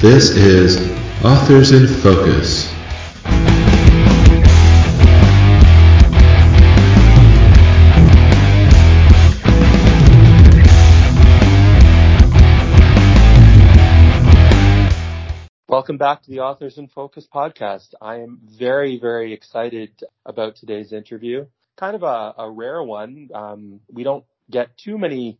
This is Authors in Focus. Welcome back to the Authors in Focus podcast. I am very, very excited about today's interview. Kind of a, a rare one. Um, we don't get too many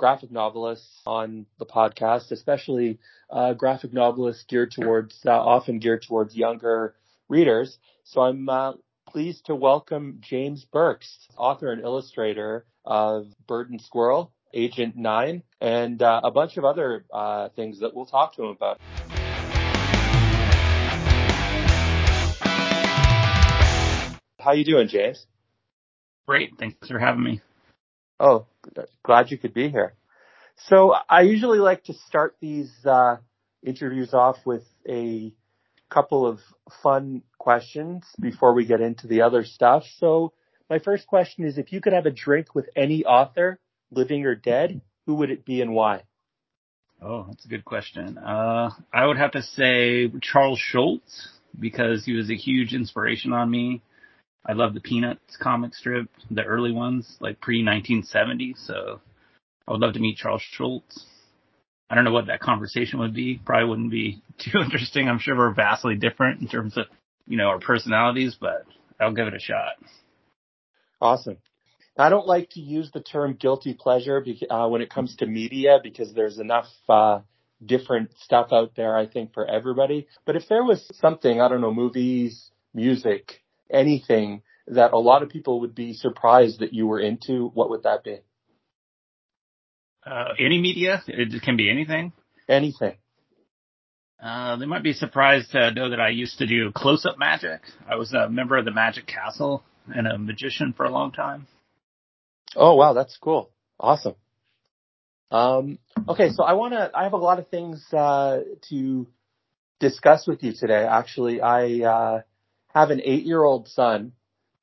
graphic novelists on the podcast, especially uh, graphic novelists geared towards, uh, often geared towards younger readers. So I'm uh, pleased to welcome James Burks, author and illustrator of Bird and Squirrel, Agent Nine, and uh, a bunch of other uh, things that we'll talk to him about. How you doing, James? Great. Thanks for having me. Oh, glad you could be here. So I usually like to start these uh, interviews off with a couple of fun questions before we get into the other stuff. So my first question is, if you could have a drink with any author, living or dead, who would it be and why? Oh, that's a good question. Uh, I would have to say Charles Schulz because he was a huge inspiration on me. I love the Peanuts comic strip, the early ones, like pre 1970. So I would love to meet Charles Schulz. I don't know what that conversation would be. Probably wouldn't be too interesting. I'm sure we're vastly different in terms of, you know, our personalities, but I'll give it a shot. Awesome. I don't like to use the term guilty pleasure uh, when it comes to media because there's enough uh, different stuff out there, I think, for everybody. But if there was something, I don't know, movies, music, anything that a lot of people would be surprised that you were into, what would that be? Uh, any media? It can be anything. Anything. Uh, they might be surprised to know that I used to do close-up magic. I was a member of the Magic Castle and a magician for a long time. Oh wow, that's cool. Awesome. Um, okay, so I want to. I have a lot of things uh, to discuss with you today. Actually, I uh, have an eight-year-old son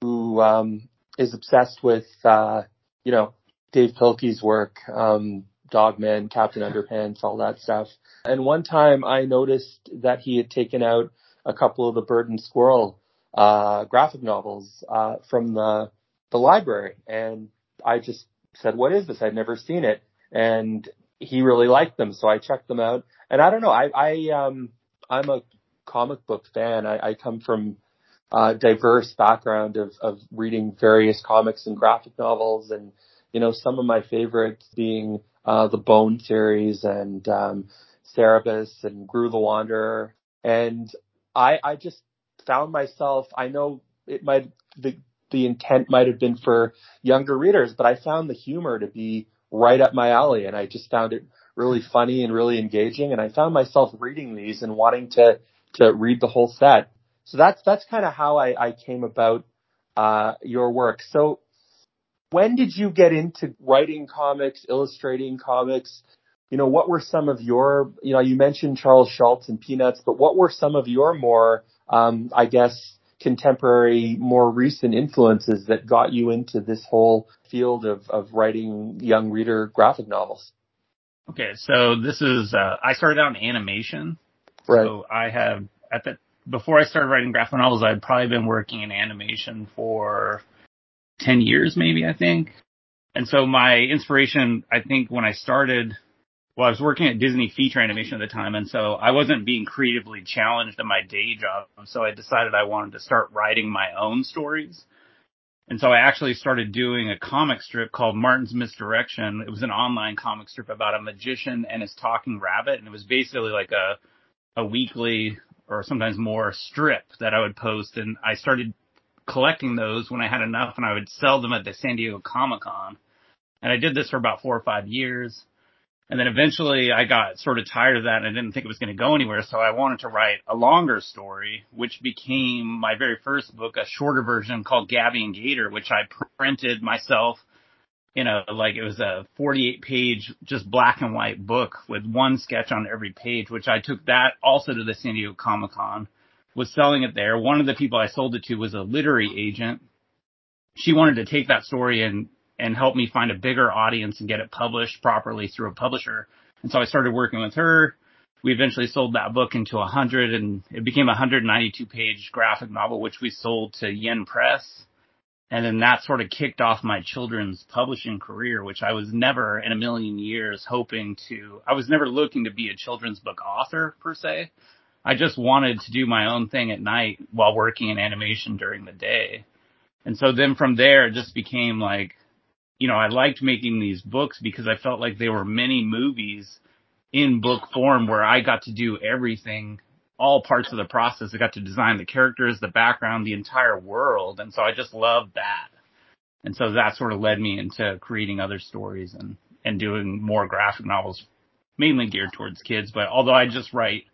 who um, is obsessed with, uh, you know, Dav Pilkey's work, um, Dogman, Captain Underpants, all that stuff. And one time I noticed that he had taken out a couple of the Bird and Squirrel uh, graphic novels uh, from the the library, and I just said, "What is this? I'd never seen it." And he really liked them, so I checked them out. And I don't know, I I um I'm a comic book fan. I, I come from a diverse background of of reading various comics and graphic novels and you know, some of my favorites being uh, the Bone series and um, Cerebus and Groo the Wanderer. And I, I just found myself, I know it might, the, the intent might have been for younger readers, but I found the humor to be right up my alley and I just found it really funny and really engaging. And I found myself reading these and wanting to, to read the whole set. So that's, that's kind of how I, I came about, uh, your work. So when did you get into writing comics, illustrating comics? You know, what were some of your, you know, you mentioned Charles Schulz and Peanuts, but what were some of your more, um, I guess, contemporary, more recent influences that got you into this whole field of, of writing young reader graphic novels? Okay, so this is, uh, I started out in animation. Right. So I have, at the, before I started writing graphic novels, I'd probably been working in animation for 10 years maybe, I think. And so my inspiration, I think when I started, well, I was working at Disney feature animation at the time. And so I wasn't being creatively challenged in my day job. So I decided I wanted to start writing my own stories. And so I actually started doing a comic strip called Martin's Misdirection. It was an online comic strip about a magician and his talking rabbit. And it was basically like a, a weekly or sometimes more strip that I would post. And I started collecting those when I had enough and I would sell them at the San Diego Comic Con. And I did this for about four or five years. And then eventually I got sort of tired of that and I didn't think it was going to go anywhere. So I wanted to write a longer story, which became my very first book, a shorter version called Gabby and Gator, which I printed myself in know, like it was a 48 page, just black and white book with one sketch on every page, which I took that also to the San Diego Comic Con was selling it there. One of the people I sold it to was a literary agent. She wanted to take that story and, and help me find a bigger audience and get it published properly through a publisher. And so I started working with her we eventually sold that book into a hundred and it became a 192 page graphic novel, which we sold to Yen Press. And then that sort of kicked off my children's publishing career, which I was never in a million years hoping to, I was never looking to be a children's book author per se. I just wanted to do my own thing at night while working in animation during the day. And so then from there, it just became like, you know, I liked making these books because I felt like they were many movies in book form where I got to do everything all parts of the process. I got to design the characters, the background, the entire world. And so I just loved that. And so that sort of led me into creating other stories and, and doing more graphic novels, mainly geared towards kids. But although I just write,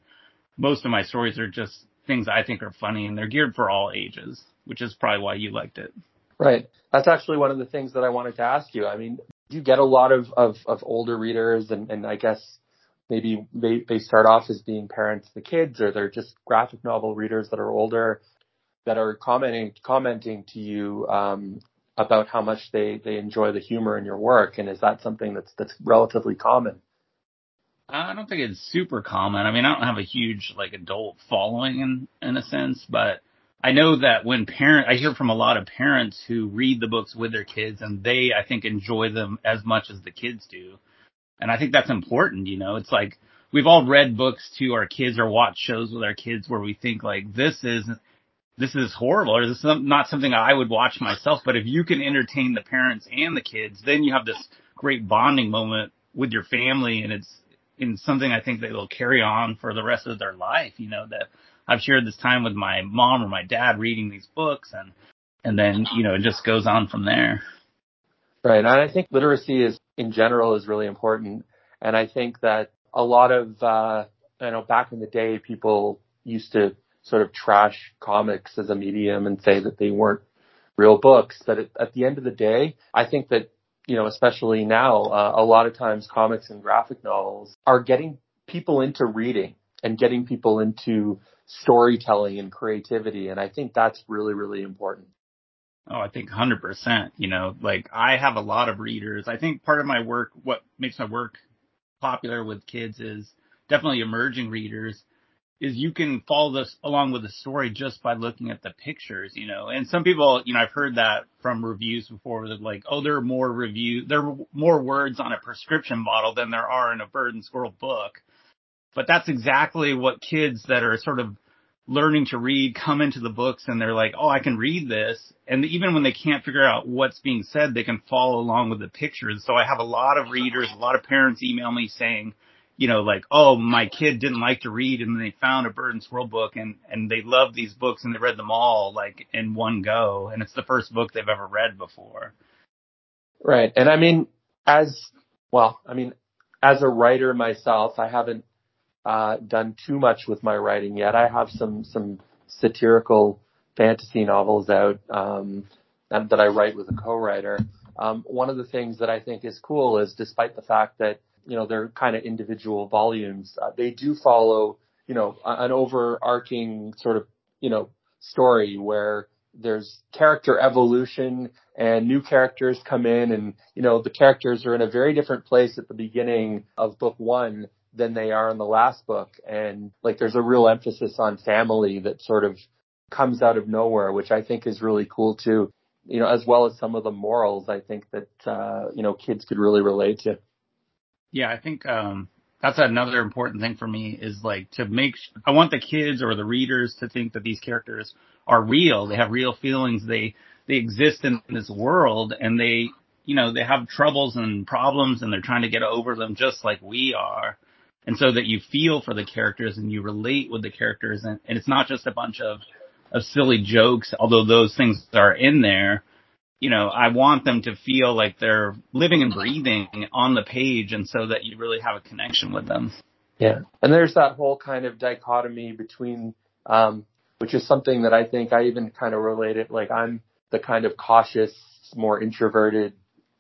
most of my stories are just things I think are funny and they're geared for all ages, which is probably why you liked it. Right. That's actually one of the things that I wanted to ask you. I mean, do you get a lot of, of, of older readers and, and I guess maybe they, they start off as being parents of the kids or they're just graphic novel readers that are older that are commenting commenting to you um, about how much they, they enjoy the humor in your work and is that something that's that's relatively common? I don't think it's super common. I mean, I don't have a huge like adult following in in a sense, but I know that when parent, I hear from a lot of parents who read the books with their kids and they, I think, enjoy them as much as the kids do. And I think that's important, you know, it's like we've all read books to our kids or watched shows with our kids where we think like this is, this is horrible or this is not something I would watch myself. But if you can entertain the parents and the kids, then you have this great bonding moment with your family and it's in something I think they will carry on for the rest of their life, you know, that I've shared this time with my mom or my dad reading these books and, and then, you know, it just goes on from there. Right. And I think literacy is in general is really important. And I think that a lot of, uh, you know, back in the day, people used to sort of trash comics as a medium and say that they weren't real books. But at, at the end of the day, I think that, you know, especially now, uh, a lot of times comics and graphic novels are getting people into reading and getting people into storytelling and creativity. And I think that's really, really important. Oh, I think 100%. You know, like I have a lot of readers. I think part of my work, what makes my work popular with kids is definitely emerging readers is you can follow this along with the story just by looking at the pictures, you know. And some people, you know, I've heard that from reviews before that like, oh, there are more review, there are more words on a prescription bottle than there are in a bird and squirrel book. But that's exactly what kids that are sort of learning to read come into the books and they're like, oh, I can read this. And even when they can't figure out what's being said, they can follow along with the pictures. So I have a lot of readers, a lot of parents email me saying, you know, like, oh, my kid didn't like to read and they found a bird and squirrel book and, and they love these books and they read them all like in one go. And it's the first book they've ever read before. Right. And I mean, as well, I mean, as a writer myself, I haven't uh, done too much with my writing yet. I have some some satirical fantasy novels out um, that, I write with a co-writer. Um, one of the things that I think is cool is, despite the fact that you know they're kind of individual volumes, uh, they do follow you know an overarching sort of you know story where there's character evolution and new characters come in and you know the characters are in a very different place at the beginning of book one than they are in the last book. And like there's a real emphasis on family that sort of comes out of nowhere, which I think is really cool too. You know, as well as some of the morals I think that, uh, you know, kids could really relate to. Yeah, I think, um, that's another important thing for me is like to make, I want the kids or the readers to think that these characters are real. They have real feelings. They, they exist in this world and they, you know, they have troubles and problems and they're trying to get over them just like we are and so that you feel for the characters and you relate with the characters. And, and it's not just a bunch of of silly jokes although those things are in there. You know i want them to feel like they're living and breathing on the page and so that you really have a connection with them. Yeah. And there's that whole kind of dichotomy between um which is something that i think i even kind of related like i'm the kind of cautious more introverted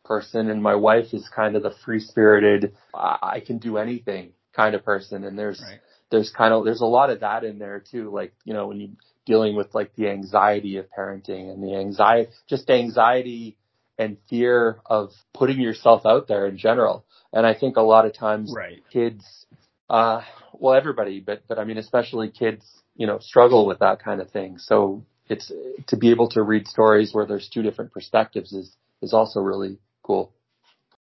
person and my wife is kind of the free spirited I can do anything kind of person. And there's, right. there's kind of, there's a lot of that in there too. Like, you know, when you dealing with like the anxiety of parenting and the anxiety, just anxiety and fear of putting yourself out there in general. And I think a lot of times right. kids Uh, well, everybody, but but I mean, especially kids, you know, struggle with that kind of thing. So it's to be able to read stories where there's two different perspectives is is also really cool.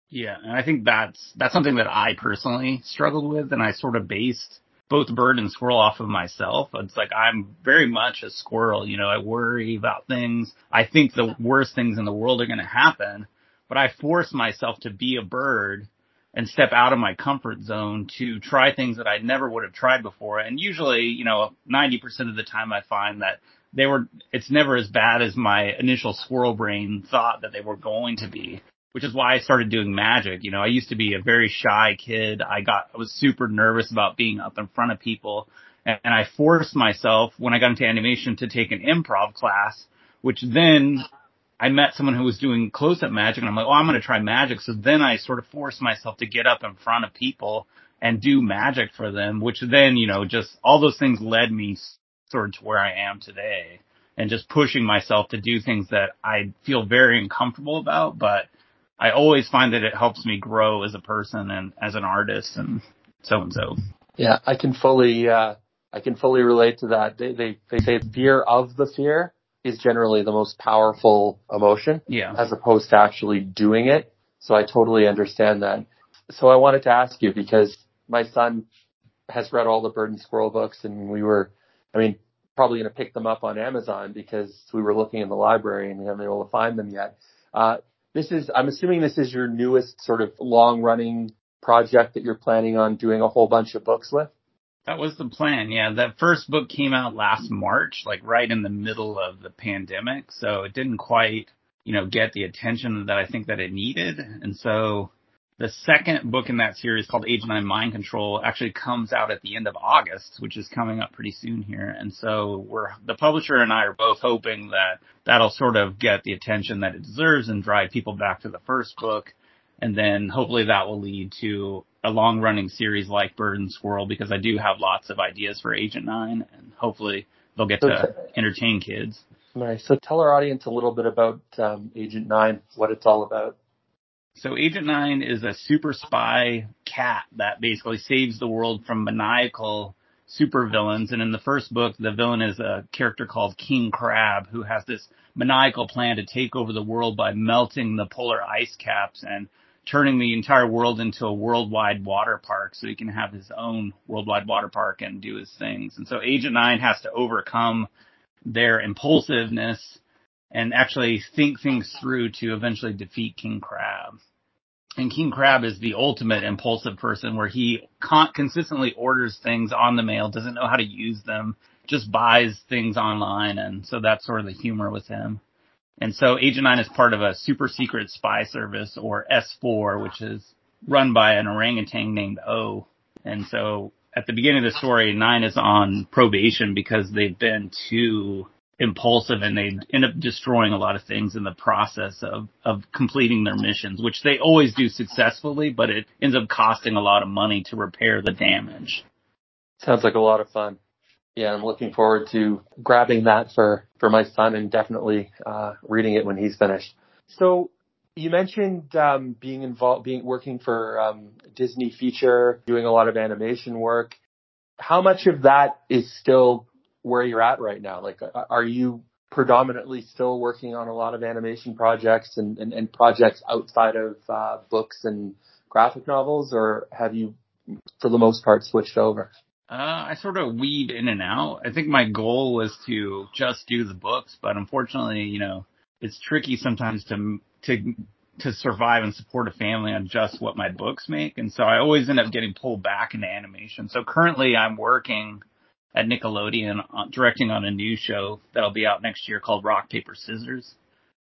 Yeah, and I think that's that's something that I personally struggled with, and I sort of based both bird and squirrel off of myself. It's like I'm very much a squirrel. You know, I worry about things. I think the worst things in the world are going to happen, but I force myself to be a bird and step out of my comfort zone to try things that I never would have tried before. And usually, you know, 90% of the time I find that they were, it's never as bad as my initial squirrel brain thought that they were going to be which is why I started doing magic. You know, I used to be a very shy kid. I got, I was super nervous about being up in front of people. And, and I forced myself when I got into animation to take an improv class, which then I met someone who was doing close up magic and I'm like, oh, I'm going to try magic. So then I sort of forced myself to get up in front of people and do magic for them, which then, you know, just all those things led me sort of to where I am today and just pushing myself to do things that I feel very uncomfortable about, but I always find that it helps me grow as a person and as an artist and so and so. Yeah, I can fully, uh, I can fully relate to that. They, they, they say fear of the fear is generally the most powerful emotion. Yeah. As opposed to actually doing it. So I totally understand that. So I wanted to ask you because my son has read all the bird and squirrel books and we were, I mean, probably going to pick them up on Amazon because we were looking in the library and we haven't been able to find them yet. Uh, this is, I'm assuming this is your newest sort of long running project that you're planning on doing a whole bunch of books with? That was the plan. Yeah. That first book came out last March, like right in the middle of the pandemic. So it didn't quite, you know, get the attention that I think that it needed. And so the second book in that series called Agent 9 Mind Control actually comes out at the end of August, which is coming up pretty soon here. And so we're, the publisher and I are both hoping that that'll sort of get the attention that it deserves and drive people back to the first book. And then hopefully that will lead to a long running series like Bird and Squirrel because I do have lots of ideas for Agent 9 and hopefully they'll get to entertain kids. Nice. So tell our audience a little bit about um, Agent 9, what it's all about. So Agent Nine is a super spy cat that basically saves the world from maniacal supervillains. And in the first book, the villain is a character called King Crab who has this maniacal plan to take over the world by melting the polar ice caps and turning the entire world into a worldwide water park so he can have his own worldwide water park and do his things. And so Agent Nine has to overcome their impulsiveness and actually think things through to eventually defeat King Crab. And King Crab is the ultimate impulsive person where he con- consistently orders things on the mail, doesn't know how to use them, just buys things online. And so that's sort of the humor with him. And so Agent 9 is part of a super secret spy service or S4, which is run by an orangutan named O. And so at the beginning of the story, 9 is on probation because they've been too impulsive and they end up destroying a lot of things in the process of, of completing their missions, which they always do successfully, but it ends up costing a lot of money to repair the damage. Sounds like a lot of fun. Yeah, I'm looking forward to grabbing that for, for my son and definitely, uh, reading it when he's finished. So you mentioned, um, being involved, being working for, um, Disney feature, doing a lot of animation work. How much of that is still where you're at right now? Like, are you predominantly still working on a lot of animation projects and, and, and projects outside of uh, books and graphic novels, or have you, for the most part, switched over? Uh, I sort of weed in and out. I think my goal was to just do the books, but unfortunately, you know, it's tricky sometimes to to to survive and support a family on just what my books make, and so I always end up getting pulled back into animation. So currently, I'm working at Nickelodeon uh, directing on a new show that'll be out next year called Rock Paper Scissors.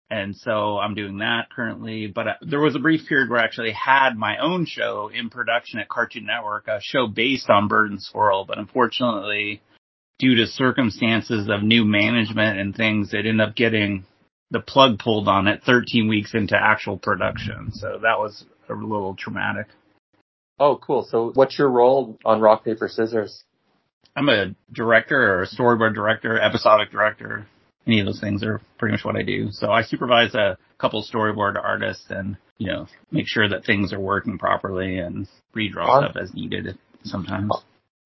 And so I'm doing that currently, but uh, there was a brief period where I actually had my own show in production at Cartoon Network, a show based on Bird and Squirrel, but unfortunately, due to circumstances of new management and things, it ended up getting the plug pulled on it 13 weeks into actual production. So that was a little traumatic. Oh, cool. So what's your role on Rock Paper Scissors? I'm a director or a storyboard director, episodic director. Any of those things are pretty much what I do. So I supervise a couple storyboard artists and, you know, make sure that things are working properly and redraw stuff as needed. sometimes.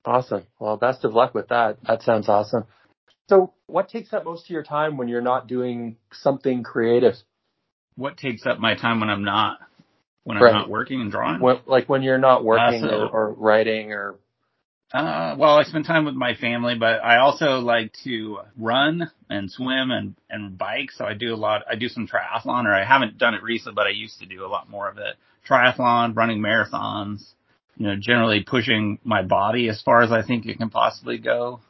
Awesome. Well, best of luck with that. That sounds awesome. So what takes up most of your time when you're not doing something creative? What takes up my time when I'm not when I'm Right. not working and drawing? When, like when you're not working Uh, so- or, or writing or Uh, well, I spend time with my family, but I also like to run and swim and, and bike. So I do a lot, I do some triathlon or I haven't done it recently, but I used to do a lot more of it. Triathlon, running marathons, you know, generally pushing my body as far as I think it can possibly go.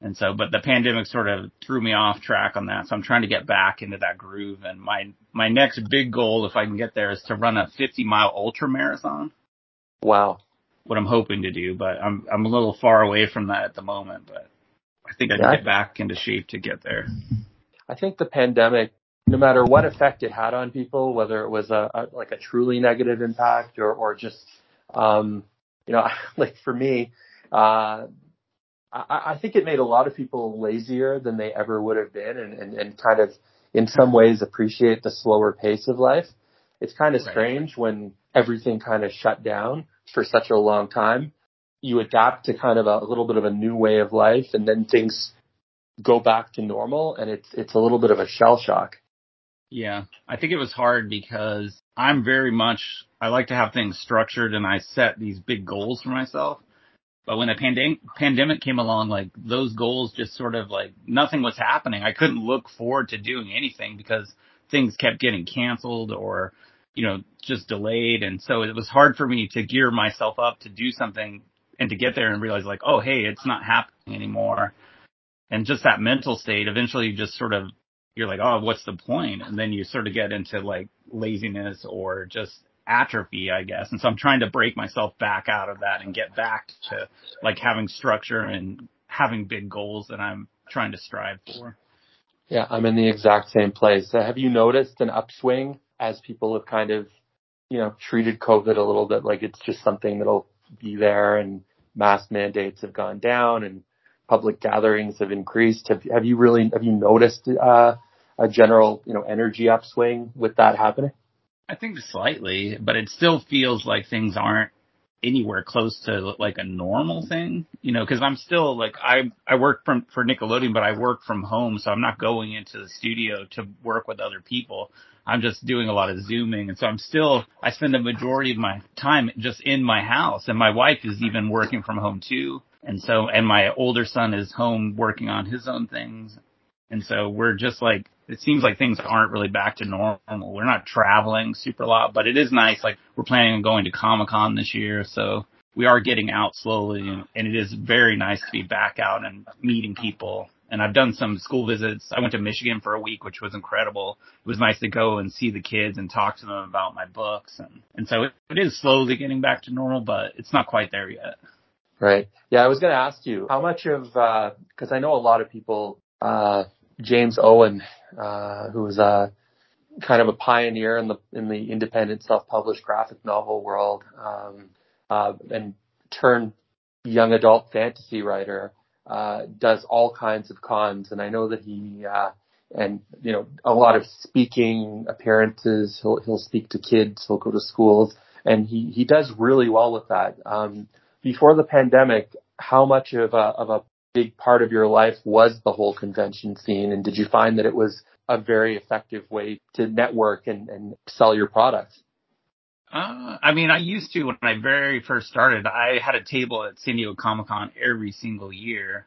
And so, but the pandemic sort of threw me off track on that. So I'm trying to get back into that groove. And my, my next big goal, if I can get there, is to run a 50 mile ultra marathon wow. What I'm hoping to do, but I'm I'm a little far away from that at the moment. But I think I can Yeah. get back into shape to get there. I think the pandemic, no matter what effect it had on people, whether it was a, a like a truly negative impact or or just, um, you know, like for me, uh, I, I think it made a lot of people lazier than they ever would have been, and and, and kind of in some ways appreciate the slower pace of life. It's kind of Right. strange when everything kind of shut down for such a long time. You adapt to kind of a, a little bit of a new way of life, and then things go back to normal and it's it's a little bit of a shell shock. Yeah, I think it was hard because I'm very much I like to have things structured and I set these big goals for myself. But when the pandemic pandemic came along, like those goals just sort of like nothing was happening. I couldn't look forward to doing anything because things kept getting canceled or you know just delayed, and so it was hard for me to gear myself up to do something and to get there and realize like, oh hey, it's not happening anymore. And just that mental state, eventually you just sort of you're like, oh, what's the point? And then you sort of get into like laziness or just atrophy, I guess. And so I'm trying to break myself back out of that and get back to like having structure and having big goals that I'm trying to strive for. Yeah, I'm in the exact same place. Uh, Have you noticed an upswing as people have kind of, you know, treated COVID a little bit like it's just something that'll be there and mask mandates have gone down and public gatherings have increased? Have, have you really, have you noticed, uh, a general, you know, energy upswing with that happening? I think slightly, but it still feels like things aren't anywhere close to like a normal thing, you know, cause I'm still like, I, I work from, for Nickelodeon, but I work from home. So I'm not going into the studio to work with other people. I'm just doing a lot of zooming. And so I'm still, I spend the majority of my time just in my house and my wife is even working from home too. And so, and my older son is home working on his own things. And so we're just like, it seems like things aren't really back to normal. We're not traveling super a lot, but it is nice. Like we're planning on going to Comic Con this year. So we are getting out slowly and, and it is very nice to be back out and meeting people. And I've done some school visits. I went to Michigan for a week, which was incredible. It was nice to go and see the kids and talk to them about my books. And, and so it, it is slowly getting back to normal, but it's not quite there yet. Right. Yeah, I was going to ask you how much of because I know a lot of people. Uh, James Owen, uh, who was a kind of a pioneer in the in the independent self-published graphic novel world, um, uh, and turned young adult fantasy writer, uh, does all kinds of cons, and I know that he uh, and you know a lot of speaking appearances. He'll he'll speak to kids. He'll go to schools, and he he does really well with that. Um, before the pandemic, how much of a of a big part of your life was the whole convention scene, and did you find that it was a very effective way to network and, and sell your products? Uh, I mean, I used to when I very first started. I had a table at San Diego Comic Con every single year,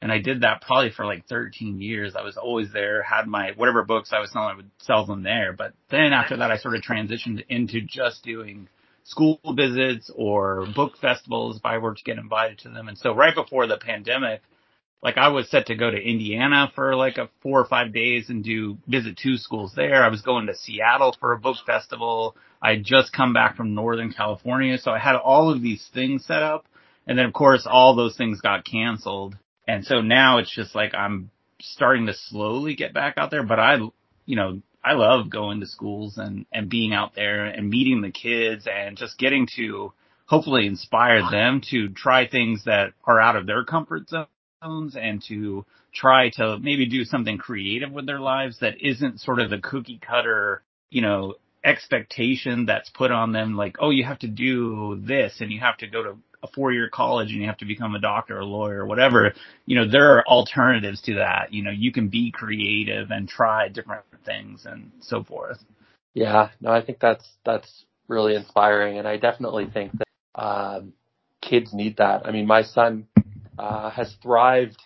and I did that probably for like 13 years. I was always there, had my whatever books I was selling, I would sell them there. But then after that, I sort of transitioned into just doing school visits or book festivals if I were to get invited to them. And so right before the pandemic, like I was set to go to Indiana for like a four or five days and do visit two schools there. I was going to Seattle for a book festival. I had just come back from Northern California. So I had all of these things set up. And then of course all those things got canceled. And so now it's just like I'm starting to slowly get back out there, but I, you know, I love going to schools and, and being out there and meeting the kids and just getting to hopefully inspire them to try things that are out of their comfort zones and to try to maybe do something creative with their lives that isn't sort of the cookie cutter, you know, expectation that's put on them like, oh, you have to do this and you have to go to a four year college and you have to become a doctor or a lawyer or whatever. You know, there are alternatives to that. You know, you can be creative and try different things and so forth. Yeah, no, I think that's, that's really inspiring. And I definitely think that, um, kids need that. I mean, my son, uh, has thrived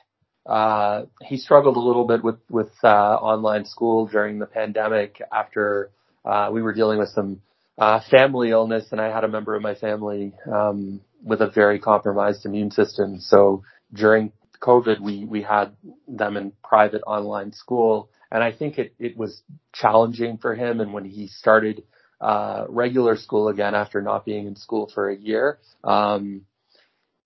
uh, he struggled a little bit with with uh, online school during the pandemic after uh, we were dealing with some uh, family illness, and I had a member of my family um, with a very compromised immune system. So during COVID, we we had them in private online school, and I think it it was challenging for him. And when he started uh, regular school again after not being in school for a year, um,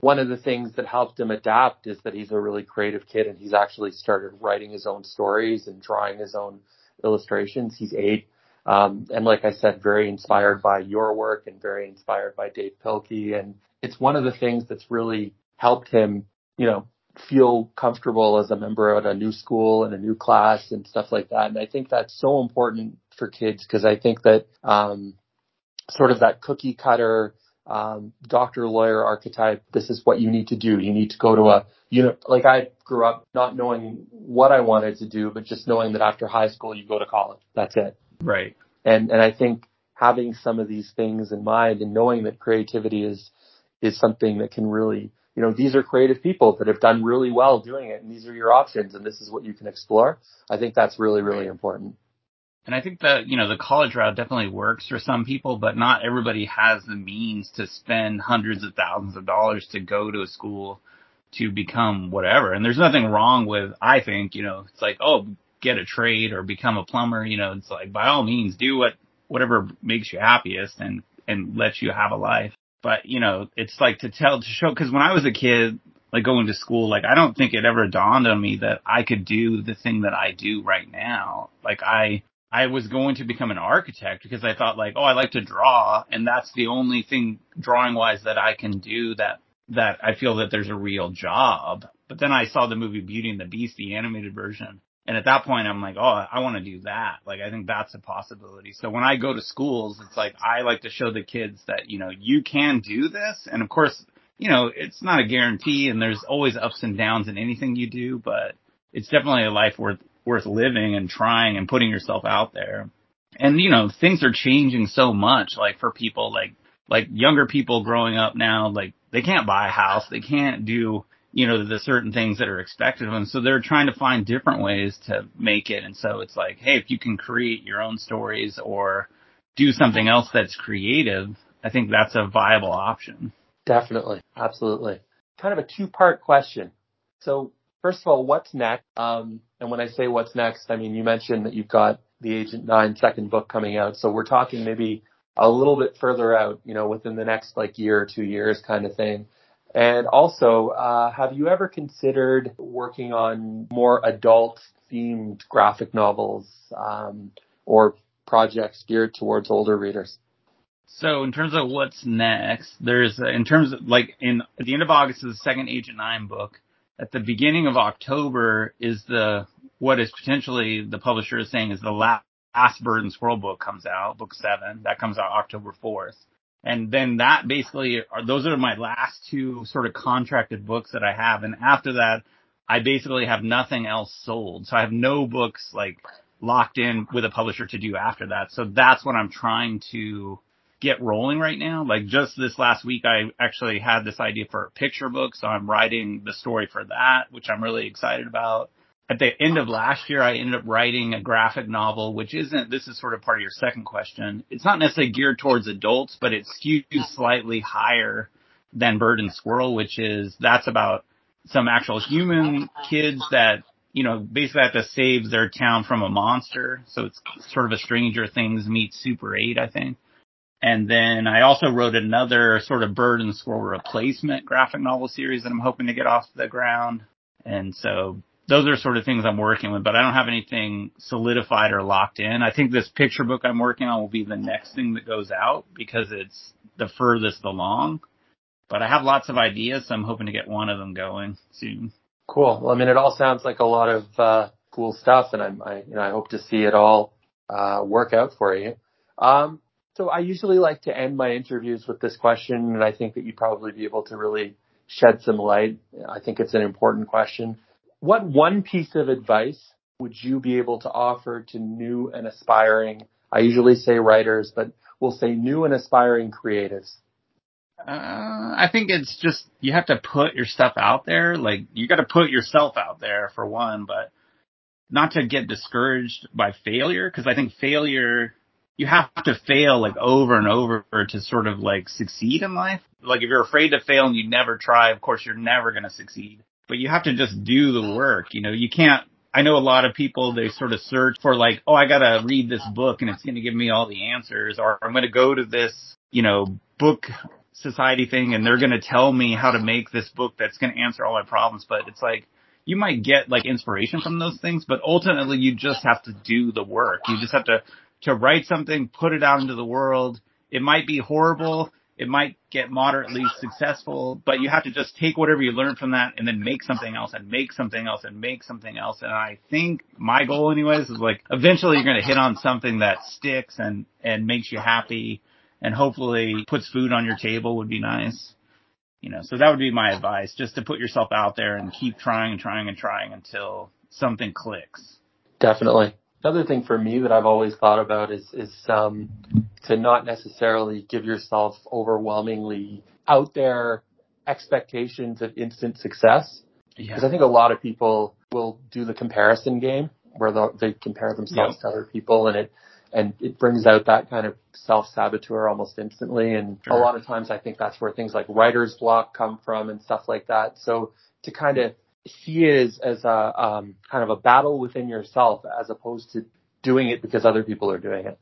one of the things that helped him adapt is that he's a really creative kid and he's actually started writing his own stories and drawing his own illustrations. He's eight. Um, and like I said, very inspired by your work and very inspired by Dav Pilkey. And it's one of the things that's really helped him, you know, feel comfortable as a member of a new school and a new class and stuff like that. And I think that's so important for kids because I think that, um, sort of that cookie cutter, um, doctor lawyer archetype. This is what you need to do. You need to go to a you know like I grew up not knowing what I wanted to do, but just knowing that after high school you go to college. That's it. Right. And and I think having some of these things in mind and knowing that creativity is is something that can really you know these are creative people that have done really well doing it and these are your options and this is what you can explore. I think that's really really important. And I think that, you know, the college route definitely works for some people, but not everybody has the means to spend hundreds of thousands of dollars to go to a school to become whatever. And there's nothing wrong with, I think, you know, it's like, oh, get a trade or become a plumber, you know, it's like by all means do what, whatever makes you happiest and, and lets you have a life. But, you know, it's like to tell, to show, cause when I was a kid, like going to school, like I don't think it ever dawned on me that I could do the thing that I do right now. Like I, I was going to become an architect because I thought like, oh, I like to draw and that's the only thing drawing wise that I can do that, that I feel that there's a real job. But then I saw the movie Beauty and the Beast, the animated version. And at that point, I'm like, oh, I want to do that. Like, I think that's a possibility. So when I go to schools, it's like, I like to show the kids that, you know, you can do this. And of course, you know, it's not a guarantee and there's always ups and downs in anything you do, but it's definitely a life worth worth living and trying and putting yourself out there. And you know, things are changing so much like for people like like younger people growing up now like they can't buy a house, they can't do you know, the certain things that are expected of them. So they're trying to find different ways to make it. And so it's like, hey, if you can create your own stories or do something else that's creative, I think that's a viable option. Definitely. Absolutely. Kind of a two part question. So first of all, what's next? Um, and when I say what's next, I mean, you mentioned that you've got the Agent 9 second book coming out. So we're talking maybe a little bit further out, you know, within the next like year or two years kind of thing. And also, uh, have you ever considered working on more adult themed graphic novels, um, or projects geared towards older readers? So in terms of what's next, there's in terms of like in at the end of August is the second Agent Nine book at the beginning of October is the what is potentially the publisher is saying is the last, last Bird and Squirrel book comes out, book seven. That comes out October fourth. And then that basically are those are my last two sort of contracted books that I have. And after that, I basically have nothing else sold. So I have no books like locked in with a publisher to do after that. So that's what I'm trying to get rolling right now. Like just this last week, I actually had this idea for a picture book. So I'm writing the story for that, which I'm really excited about. At the end of last year, I ended up writing a graphic novel, which isn't, this is sort of part of your second question. It's not necessarily geared towards adults, but it skews slightly higher than Bird and Squirrel, which is, that's about some actual human kids that, you know, basically have to save their town from a monster. So it's sort of a Stranger Things meets Super 8, I think. And then I also wrote another sort of bird and squirrel replacement graphic novel series that I'm hoping to get off the ground. And so those are sort of things I'm working with, but I don't have anything solidified or locked in. I think this picture book I'm working on will be the next thing that goes out because it's the furthest along. But I have lots of ideas, so I'm hoping to get one of them going soon. Cool. Well, I mean, it all sounds like a lot of uh, cool stuff, and I'm, I, you know, I hope to see it all uh, work out for you. Um, so I usually like to end my interviews with this question, and I think that you'd probably be able to really shed some light. I think it's an important question. What one piece of advice would you be able to offer to new and aspiring, I usually say writers, but we'll say new and aspiring creatives? Uh, I think it's just you have to put your stuff out there. Like you got to put yourself out there for one, but not to get discouraged by failure because I think failure you have to fail like over and over to sort of like succeed in life. Like if you're afraid to fail and you never try, of course you're never going to succeed. But you have to just do the work. You know, you can't I know a lot of people, they sort of search for like, oh, I gotta read this book and it's gonna give me all the answers or I'm gonna go to this, you know, book society thing and they're gonna tell me how to make this book that's gonna answer all my problems. But it's like, you might get like inspiration from those things, but ultimately you just have to do the work. You just have to, to write something, put it out into the world. It might be horrible it might get moderately successful, but you have to just take whatever you learn from that and then make something else and make something else and make something else. And I think my goal anyways is like eventually you're going to hit on something that sticks and, and makes you happy and hopefully puts food on your table would be nice. You know, so that would be my advice, just to put yourself out there and keep trying and trying and trying until something clicks. Definitely. Another thing for me that I've always thought about is is um, to not necessarily give yourself overwhelmingly out there expectations of instant success. Because yeah. I think a lot of people will do the comparison game where they compare themselves to other people and it and it brings out that kind of self saboteur almost instantly. And sure. a lot of times I think that's where things like writer's block come from and stuff like that. So to kind of see it as, as a um, kind of a battle within yourself as opposed to doing it because other people are doing it.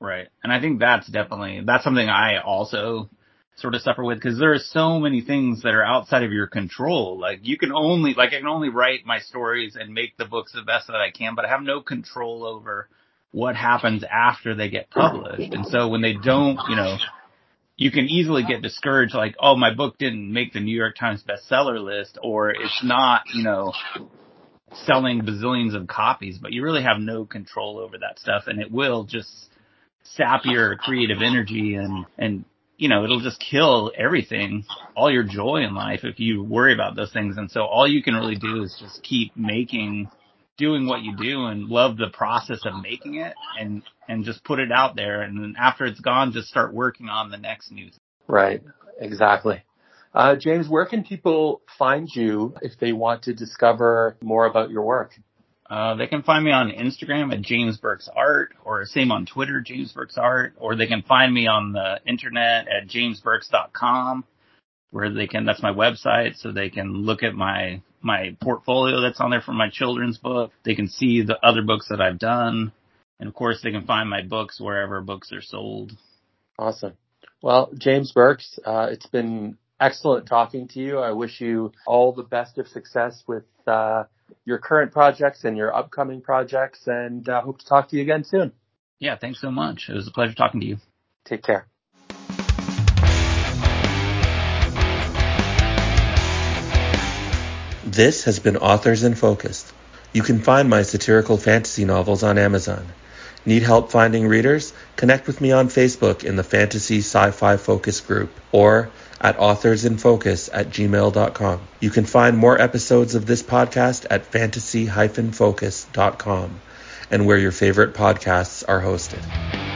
Right. And I think that's definitely, that's something I also sort of suffer with because there are so many things that are outside of your control. Like you can only, like I can only write my stories and make the books the best that I can, but I have no control over what happens after they get published. And so when they don't, you know, you can easily get discouraged like, oh, my book didn't make the New York Times bestseller list or it's not, you know, selling bazillions of copies, but you really have no control over that stuff and it will just sap your creative energy and, and, you know, it'll just kill everything, all your joy in life if you worry about those things. And so all you can really do is just keep making doing what you do and love the process of making it and and just put it out there. And then after it's gone just start working on the next news right. Exactly. Uh, james where can people find you if they want to discover more about your work? Uh, they can find me on Instagram at James Burks Art, or same on Twitter, James Burks Art, or they can find me on the internet at jamesburks.com, where they can. That's my website, so they can look at my my portfolio that's on there for my children's book. They can see the other books that I've done. And of course, they can find my books wherever books are sold. Awesome. Well, James Burks, uh, it's been excellent talking to you. I wish you all the best of success with uh, your current projects and your upcoming projects, and uh, hope to talk to you again soon. Yeah, thanks so much. It was a pleasure talking to you. Take care. This has been Authors in Focus. You can find my satirical fantasy novels on Amazon. Need help finding readers? Connect with me on Facebook in the Fantasy Sci-Fi Focus group or at authorsinfocus at gmail.com. You can find more episodes of this podcast at fantasy-focus.com and where your favorite podcasts are hosted.